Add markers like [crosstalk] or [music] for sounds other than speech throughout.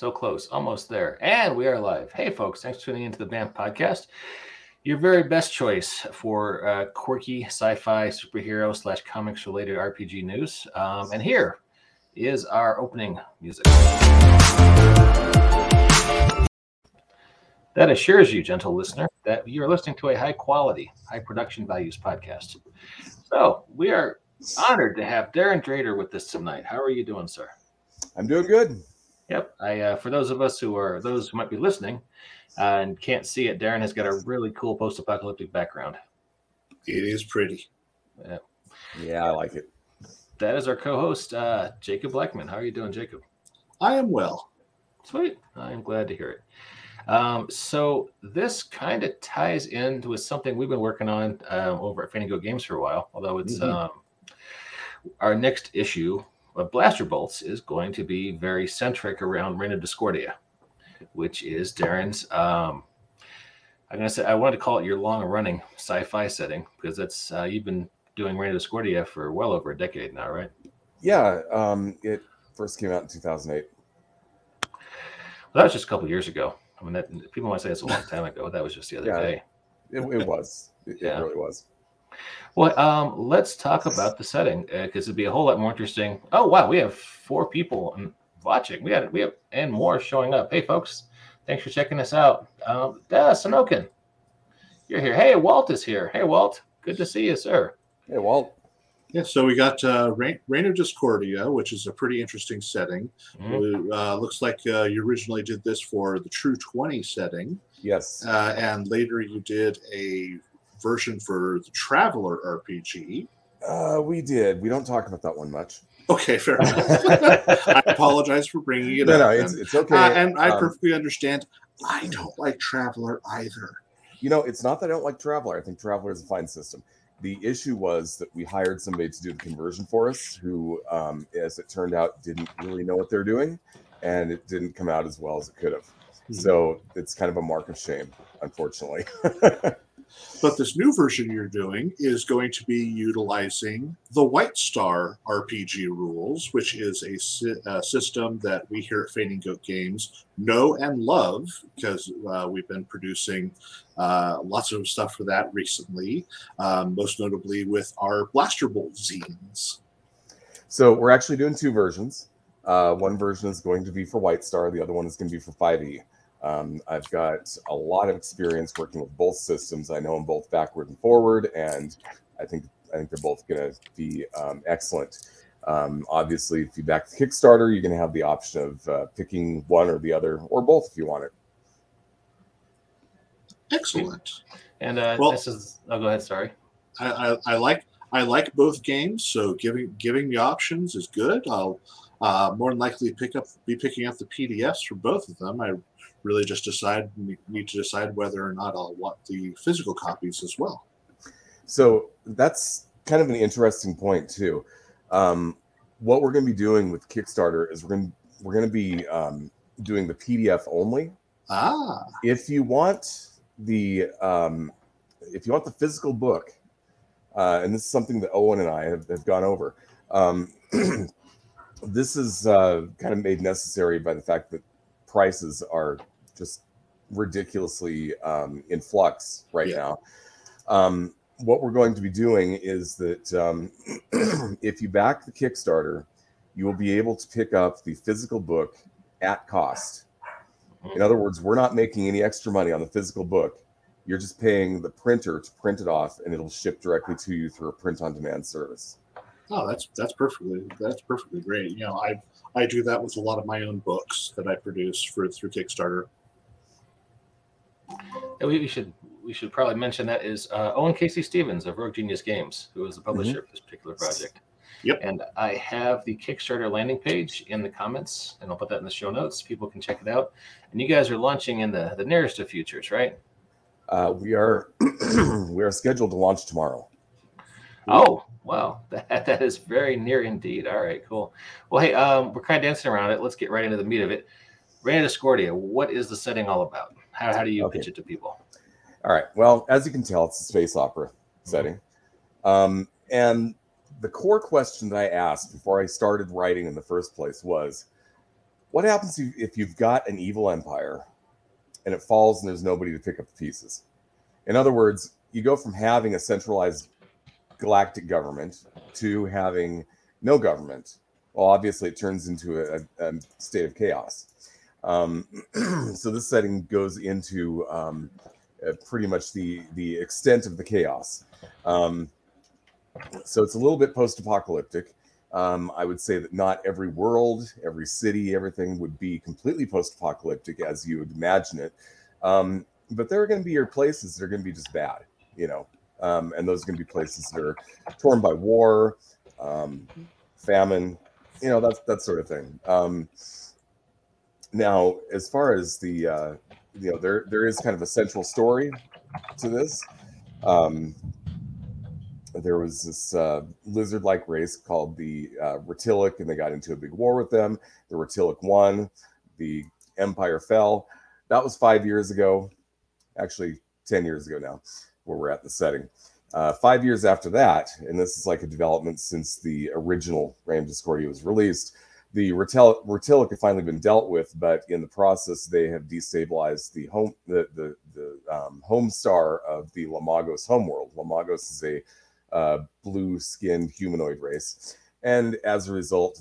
So close, almost there. And we are live. Hey, folks, thanks for tuning into the BAMP podcast. Your very best choice for uh, quirky sci fi superhero slash comics related RPG news. Um, and here is our opening music. That assures you, gentle listener, that you are listening to a high quality, high production values podcast. So we are honored to have Darrin Drader with us tonight. How are you doing, sir? I'm doing good. Yep. I uh, for those of us who are those who might be listening uh, and can't see it, Darrin has got a really cool post-apocalyptic background. It is pretty. Yeah, yeah I like it. That is our co-host, uh, Jacob Blackman. How are you doing, Jacob? I am well. Sweet. I am glad to hear it. Um, so this kind of ties in with something we've been working on um, over at Fainting Goat Games for a while, although it's mm-hmm. um, our next issue of Blaster Bolts is going to be very centric around Reign of Discordia, which is Darrin's. Um, I'm gonna say I wanted to call it your long-running sci-fi setting because that's uh, you've been doing Reign of Discordia for well over a decade now, right? Yeah, um, it first came out in 2008. Well, that was just a couple years ago. I mean, that, people might say it's a long [laughs] time ago. That was just the other yeah, day. It, it was. It, yeah. it really was. Well, um, let's talk about the setting because uh, it'd be a whole lot more interesting. Oh wow, we have four people watching. We had we have and more showing up. Hey folks, thanks for checking us out. Um, yeah, Sanokin, you're here. Hey, Walt is here. Hey, Walt, good to see you, sir. Hey, Walt. Yeah, so we got uh, Reign, Reign of Discordia, which is a pretty interesting setting. Mm-hmm. Uh, looks like uh, you originally did this for the True 20 setting. Yes. Uh, and later you did a version for the Traveller RPG. Uh, we did. We don't talk about that one much. Okay, fair [laughs] enough. I apologize for bringing it no, up. No, it's, it's okay. Uh, and I um, perfectly understand. I don't like Traveller either. You know, it's not that I don't like Traveller. I think Traveller is a fine system. The issue was that we hired somebody to do the conversion for us, who, um, as it turned out, didn't really know what they're doing, and it didn't come out as well as it could have. Mm-hmm. So it's kind of a mark of shame, unfortunately. [laughs] But this new version you're doing is going to be utilizing the White Star RPG rules, which is a, si- a system that we here at Fainting Goat Games know and love because uh, we've been producing uh, lots of stuff for that recently, um, most notably with our Blaster Bolt zines. So we're actually doing two versions. Uh, one version is going to be for White Star, the other one is going to be for 5e. Um, I've got a lot of experience working with both systems. I know them both backward and forward, and I think I think they're both going to be um, excellent. Um, obviously, if you back the Kickstarter, you're going to have the option of uh, picking one or the other, or both if you want it. Excellent. And uh, well, this is. Oh, go ahead. Sorry. I, I, I like I like both games, so giving giving the options is good. I'll uh, more than likely pick up be picking up the PDFs for both of them. I really just decide need to decide whether or not I'll want the physical copies as well. So that's kind of an interesting point too. Um, what we're going to be doing with Kickstarter is we're going to, we're going to be um, doing the PDF only. Ah. If you want the um, if you want the physical book, uh, and this is something that Owen and I have, have gone over. Um, [clears throat] this is uh, kind of made necessary by the fact that prices are just ridiculously um, in flux right yeah. now. Um, what we're going to be doing is that um, [clears throat] if you back the Kickstarter, you will be able to pick up the physical book at cost. In other words, we're not making any extra money on the physical book. You're just paying the printer to print it off, and it'll ship directly to you through a print-on-demand service. Oh, that's that's perfectly that's perfectly great. You know, I I do that with a lot of my own books that I produce for through Kickstarter. Yeah, we, we, should we should probably mention that is uh, Owen K.C. Stephens of Rogue Genius Games, who is the publisher mm-hmm. of this particular project. Yep. And I have the Kickstarter landing page in the comments, and I'll put that in the show notes. People can check it out. And you guys are launching in the the nearest of futures, right? Uh, we are [clears throat] we are scheduled to launch tomorrow. Oh, wow. [laughs] That, that is very near indeed. All right, cool. Well, hey, um, we're kind of dancing around it. Let's get right into the meat of it. Of Discordia, what is the setting all about? How, how do you okay. pitch it to people? All right. Well, as you can tell, it's a space opera mm-hmm. setting. Um, and the core question that I asked before I started writing in the first place was what happens if- if you've got an evil empire and it falls and there's nobody to pick up the pieces? In other words, you go from having a centralized galactic government to having no government. Well, obviously, it turns into a, a state of chaos. Um, [clears throat] so this setting goes into um, uh, pretty much the the extent of the chaos. Um, so it's a little bit post-apocalyptic. Um, I would say that not every world, every city, everything would be completely post-apocalyptic as you would imagine it. Um, but there are going to be your places that are going to be just bad, you know, um, and those are going to be places that are torn by war, um, famine, you know, that that sort of thing. Now, as far as the, uh, you know, there there is kind of a central story to this. Um, there was this uh, lizard-like race called the uh, Retilic, and they got into a big war with them. The Retilic won. The Empire fell. That was five years ago, actually ten years ago now, where we're at the setting. Uh, five years after that, and this is like a development since the original Ram Discordia was released. The Retilic have finally been dealt with, but in the process, they have destabilized the home the the, the um, home star of the Lamagos homeworld. Lamagos is a uh, blue-skinned humanoid race, and as a result,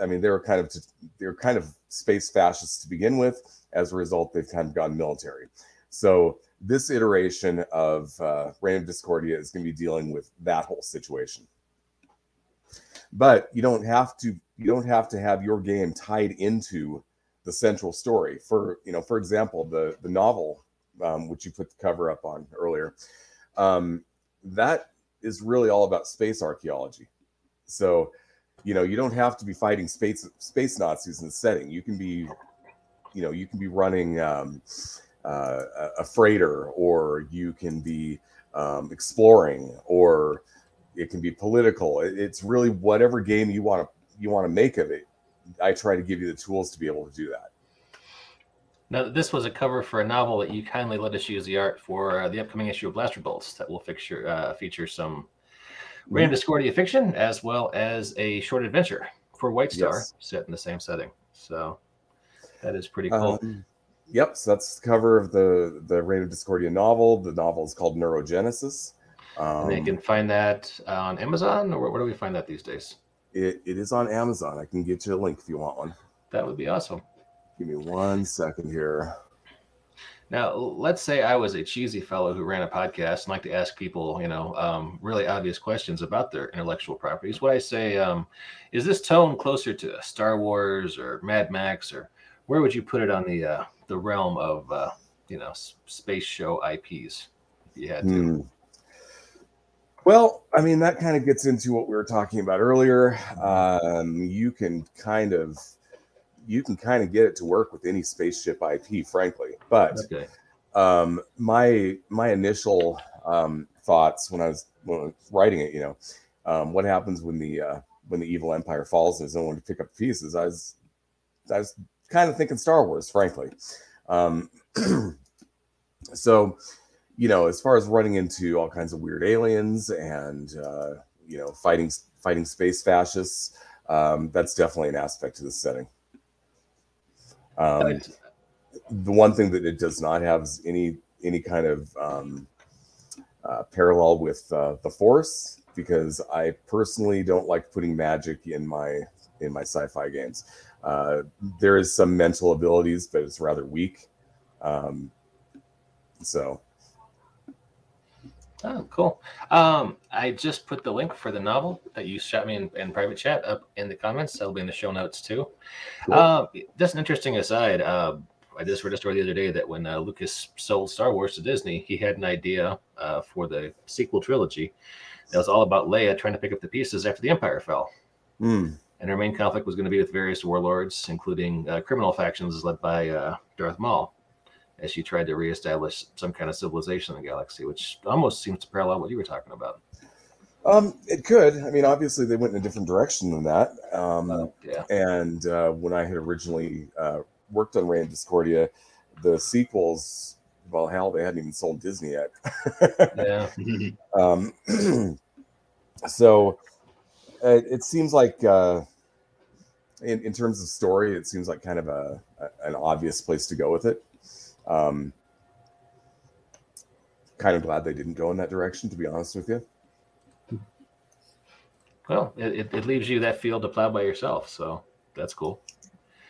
I mean they were kind of they were kind of space fascists to begin with. As a result, they've kind of gone military. So this iteration of uh, Reign of Discordia is going to be dealing with that whole situation. But you don't have to you don't have to have your game tied into the central story. For you know, for example, the the novel um, which you put the cover up on earlier, um, that is really all about space archaeology. So, you know, you don't have to be fighting space space Nazis in the setting. You can be, you know, you can be running um, uh, a freighter, or you can be um, exploring, or it can be political. It's really whatever game you want to you want to make of it. I try to give you the tools to be able to do that. Now, this was a cover for a novel that you kindly let us use the art for uh, the upcoming issue of Blaster Bolts that will feature uh, feature some Reign of Discordia fiction as well as a short adventure for White Star Yes. set in the same setting. So that is pretty cool. Um, yep, so that's the cover of the the Reign of Discordia novel. The novel is called Neurogenesis. Um, and they can find that on Amazon, or where, where do we find that these days? it, it is on Amazon. I can get you a link if you want one. That would be awesome. Give me one second here. Now, let's say I was a cheesy fellow who ran a podcast and like to ask people, you know, um, really obvious questions about their intellectual properties. Would I say, um, is this tone closer to Star Wars or Mad Max, or where would you put it on the uh, the realm of, uh, you know, space show IPs? If you had to. Hmm. Well, I mean, that kind of gets into what we were talking about earlier. Um, you can kind of you can kind of get it to work with any spaceship IP, frankly. But Okay. um, my my initial um, thoughts when I was when I was writing it, you know, um, what happens when the uh, when the evil empire falls and there's no one to pick up the pieces? I was I was kind of thinking Star Wars, frankly. Um, [clears throat] so, you know, as far as running into all kinds of weird aliens and uh, you know fighting fighting space fascists, um, that's definitely an aspect to this setting. Um, the one thing that it does not have is any any kind of um, uh, parallel with uh, the force because I personally don't like putting magic in my in my sci-fi games. Uh, there is some mental abilities, but it's rather weak. Um, so Oh, cool. Um, I just put the link for the novel that you shot me in, in private chat up in the comments. That'll be in the show notes too. Cool. Uh, just an interesting aside. Uh, I just read a story the other day that when uh, Lucas sold Star Wars to Disney, he had an idea uh, for the sequel trilogy that was all about Leia trying to pick up the pieces after the Empire fell. mm, And her main conflict was going to be with various warlords, including uh, criminal factions led by uh, Darth Maul, as she tried to reestablish some kind of civilization in the galaxy, which almost seems to parallel what you were talking about. um, it could. I mean, obviously they went in a different direction than that. Um, Uh, yeah. And uh, when I had originally uh, worked on Reign of Discordia, the sequels, well, hell, they hadn't even sold Disney yet. Yeah. [laughs] um, [clears throat] so it, it seems like uh, in, in terms of story, it seems like kind of a, a an obvious place to go with it. Um, kind of glad they didn't go in that direction, to be honest with you. Well, it, it leaves you that field to plow by yourself, so that's cool.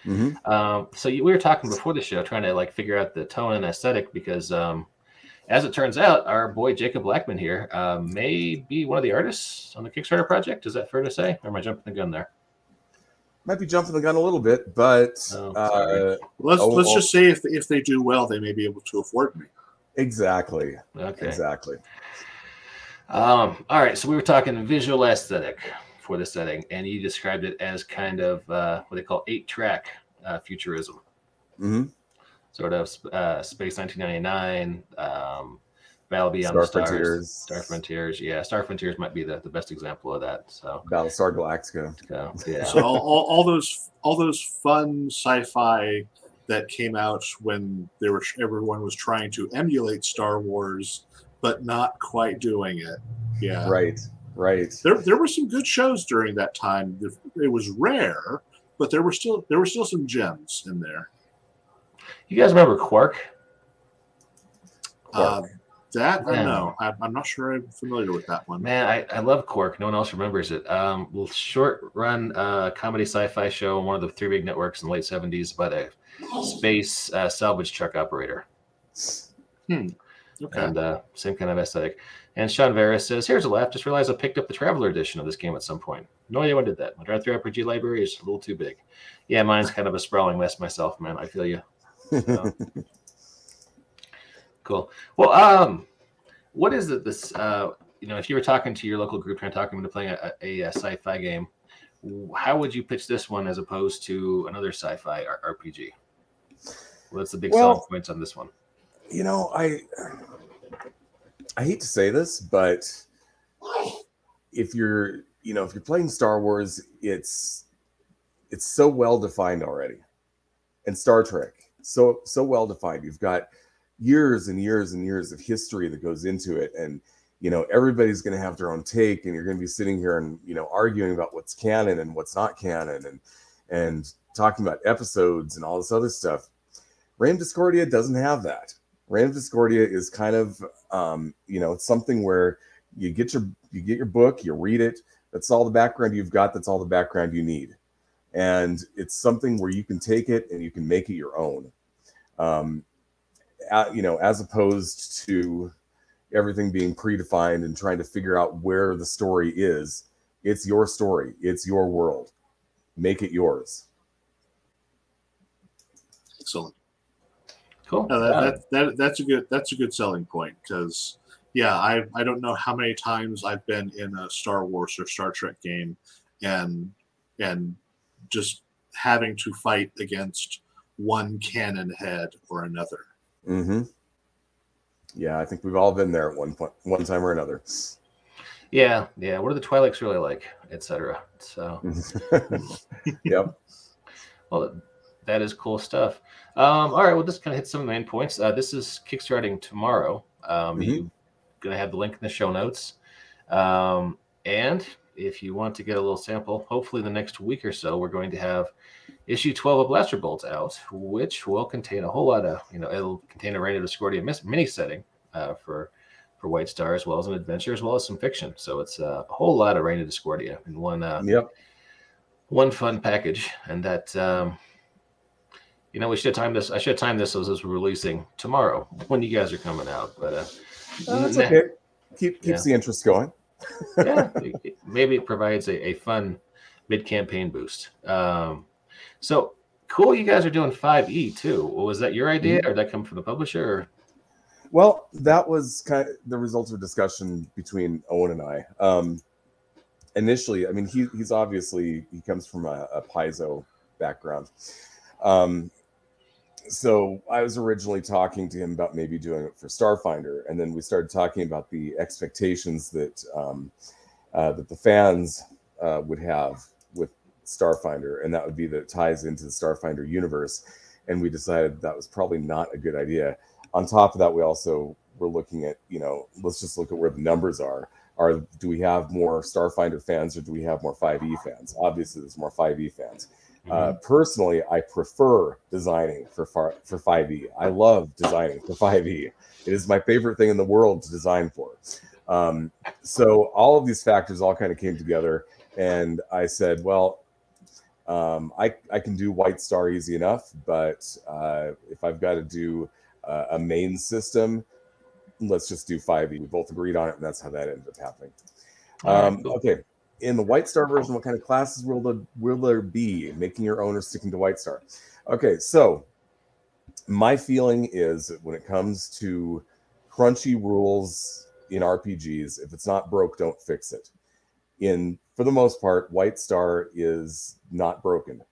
Mm-hmm. Um, so you, we were talking before the show, trying to like figure out the tone and aesthetic because, um, as it turns out, our boy Jacob Blackman here uh, may be one of the artists on the Kickstarter project. Is that fair to say, or am I jumping the gun there? Might be jumping the gun a little bit, but Oh, uh. Let's Oh, let's oh. just say if if they do well, they may be able to afford me. exactly, Okay. exactly. Um, all right. So we were talking visual aesthetic for the setting, and you described it as kind of uh, what they call eight track uh, futurism. hmm sort of uh, Space 1999, um, Battle Beyond Star the Stars, Frontiers. Star Frontiers. Yeah, Star Frontiers might be the, the best example of that. So, Battlestar Galactica. so, yeah. So all, all, all those all those fun sci-fi that came out when they were everyone was trying to emulate Star Wars, but not quite doing it. Yeah, Right, right. there there were some good shows during that time. It was rare, but there were still there were still some gems in there. You guys remember Quark? Uh, that I know. I, I'm not sure I'm familiar with that one. Man, I, I love Quark. No one else remembers it. Um, little short run uh, comedy sci-fi show on one of the three big networks in the late 70s about a space uh, salvage truck operator. Hmm. Okay. and uh, same kind of aesthetic. And Sean Veras says, "Here's a laugh. Just realized I picked up the Traveler edition of this game at some point. No idea when I did that. My DriveThruRPG library is a little too big. Yeah, mine's kind of a sprawling mess myself, man. I feel you. [laughs] So. Cool. Well, um, what is it? This, uh, you know, if you were talking to your local group trying to talk them into playing a, a, a sci-fi game, how would you pitch this one as opposed to another sci-fi R- RPG? What's the big Well- selling points on this one? you know, I I hate to say this, but if you're, you know, if you're playing Star Wars, it's it's so well defined already. And Star Trek, so so well defined. You've got years and years and years of history that goes into it and you know everybody's going to have their own take and you're going to be sitting here and you know arguing about what's canon and what's not canon and and talking about episodes and all this other stuff of Discordia doesn't have that. Of Discordia is kind of um, you know it's something where you get your you get your book, you read it. That's all the background you've got. That's all the background you need, and it's something where you can take it and you can make it your own. Um, a- you know, as opposed to everything being predefined and trying to figure out where the story is. It's your story. It's your world. Make it yours. Excellent. Cool. No, that, Uh, that, that that's a good that's a good selling point because yeah, I I don't know how many times I've been in a Star Wars or Star Trek game and and just having to fight against one canon head or another. Mm-hmm. Yeah, I think we've all been there at one point, one time or another. Yeah, yeah. What are the Twi'leks really like, etc. So, [laughs] yep. well, that is cool stuff. Um, all right, well, this kind of hits some of the main points. Uh, this is kickstarting tomorrow. Um, Mhm. You're gonna have the link in the show notes. Um, and if you want to get a little sample, hopefully the next week or so, we're going to have issue 12 of Blaster Bolt out, which will contain a whole lot of, you know, it'll contain a Reign of Discordia mini setting uh, for for White Star, as well as an adventure, as well as some fiction. So it's uh, a whole lot of Reign of Discordia in one uh, Yep. one fun package, and that um, you know we should have timed this. I should have timed this as this releasing tomorrow when you guys are coming out. But uh, Oh, that's okay. Keep keeps Yeah. the interest going. Yeah, [laughs] it- maybe it provides a, a fun mid campaign boost. Um, so cool, you guys are doing five E too. Was that your idea, or did that come from the publisher? Or? Well, that was kind of the result of a discussion between Owen and I. Um, initially, I mean, he, he's obviously he comes from a, a Paizo background. Um, so I was originally talking to him about maybe doing it for Starfinder, and then we started talking about the expectations that um, uh, that the fans uh, would have with Starfinder, and that would be that it ties into the Starfinder universe. And we decided that was probably not a good idea on top of that, we also were looking at, you know, let's just look at where the numbers are. Are do we have more Starfinder fans or do we have more 5e fans? Obviously, there's more 5e fans. Uh, personally, I prefer designing for far, for 5e. I love designing for 5e. It is my favorite thing in the world to design for. Um, so all of these factors all kind of came together, and I said, well, um, I I can do White Star easy enough, but uh, if I've got to do uh, a main system, let's just do 5e. We both agreed on it, and that's how that ended up happening. Um, okay, in the White Star version, what kind of classes will there, will there be? Making your own or sticking to White Star? Okay, so my feeling is when it comes to crunchy rules in RPGs, if it's not broke, don't fix it. In for the most part, White Star is not broken.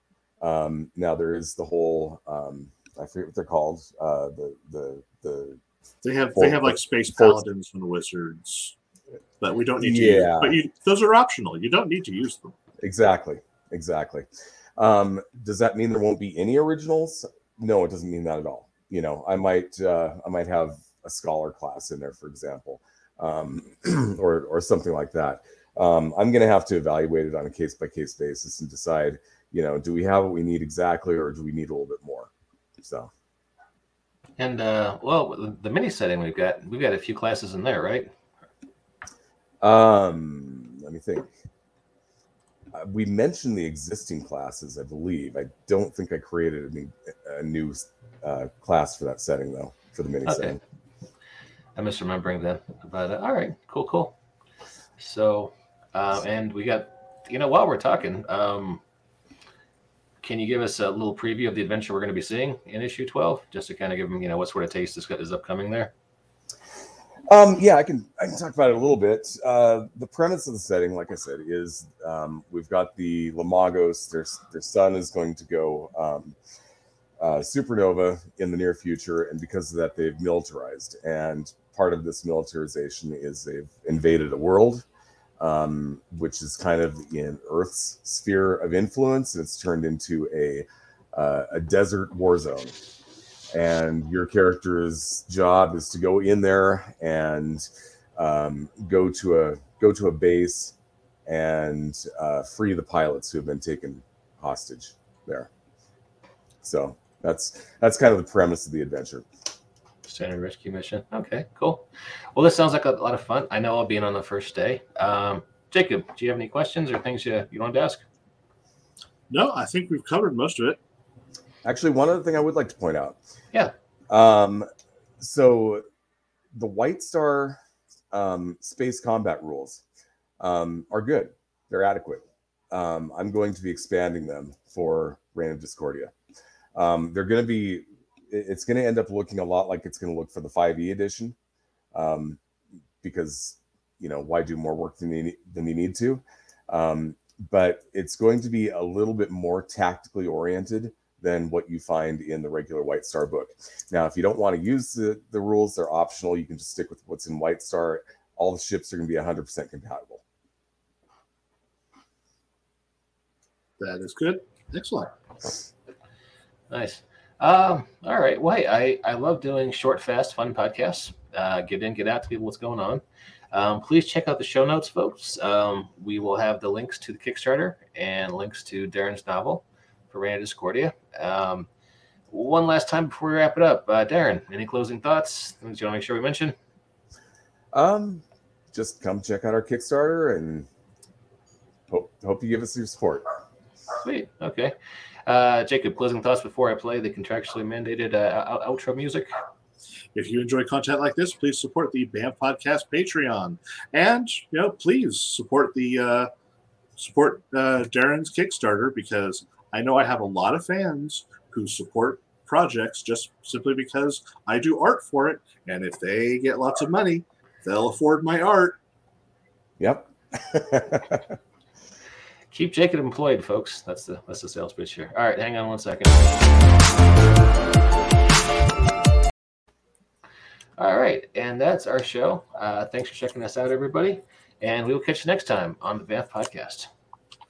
Um, now there is the whole um, I forget what they're called. Uh, the the the they have they have like space paladins and wizards, but we don't need to. Yeah, use, but you, those are optional. You don't need to use them. Exactly, exactly. Um, does that mean there won't be any originals? No, it doesn't mean that at all. You know, I might uh, I might have a scholar class in there, for example, um, [clears throat] or or something like that. Um, I'm going to have to evaluate it on a case by case basis and decide, you know, do we have what we need exactly, or do we need a little bit more? So. And uh, well, the mini setting we've got, we've got a few classes in there, right? Um, let me think. Uh, we mentioned the existing classes, I believe. I don't think I created a new, a new uh, class for that setting though, for the mini okay. setting. I'm misremembering that. But uh, all right, cool, cool. So, uh, and we got, you know, while we're talking, um, can you give us a little preview of the adventure we're going to be seeing in issue 12 just to kind of give them you know what sort of taste is, is upcoming there um, yeah i can i can talk about it a little bit uh, the premise of the setting like i said is um, we've got the lamagos their, their sun is going to go um, uh, supernova in the near future and because of that they've militarized and part of this militarization is they've invaded a world um, which is kind of in Earth's sphere of influence. It's turned into a uh, a desert war zone, and your character's job is to go in there and um, go to a go to a base and uh, free the pilots who have been taken hostage there. So that's that's kind of the premise of the adventure. Standard rescue mission. Okay, cool. Well, this sounds like a lot of fun. I know I'll be in on the first day. Um, Jacob, do you have any questions or things you, you wanted to ask? No, I think we've covered most of it. Actually, one other thing I would like to point out. Yeah. Um, so the White Star um, space combat rules um, are good. They're adequate. Um, I'm going to be expanding them for Reign of Discordia. Um, they're going to be it's going to end up looking a lot like it's going to look for the 5e edition um, because you know why do more work than you, than you need to um, but it's going to be a little bit more tactically oriented than what you find in the regular white star book now if you don't want to use the, the rules they're optional you can just stick with what's in white star all the ships are going to be 100% compatible that is good excellent nice um, all right. Well, hey, I, I love doing short, fast, fun podcasts. Uh, get in, get out to people what's going on. Um, please check out the show notes, folks. Um, we will have the links to the Kickstarter and links to Darrin's novel for Reign of Discordia. Um, one last time before we wrap it up, uh, Darrin, any closing thoughts? Things you want to make sure we mention? Um, just come check out our Kickstarter and hope hope you give us your support. Sweet. Okay. Uh, Jacob, closing thoughts before I play the contractually mandated uh, outro music. If you enjoy content like this, please support the BAM Podcast Patreon, and you know, please support the uh, support uh, Darrin's Kickstarter because I know I have a lot of fans who support projects just simply because I do art for it, and if they get lots of money, they'll afford my art. Yep. [laughs] Keep Jacob employed, folks. That's the that's the sales pitch here. All right, hang on one second. All right, and that's our show. Uh, thanks for checking us out, everybody, and we will catch you next time on the VAF podcast.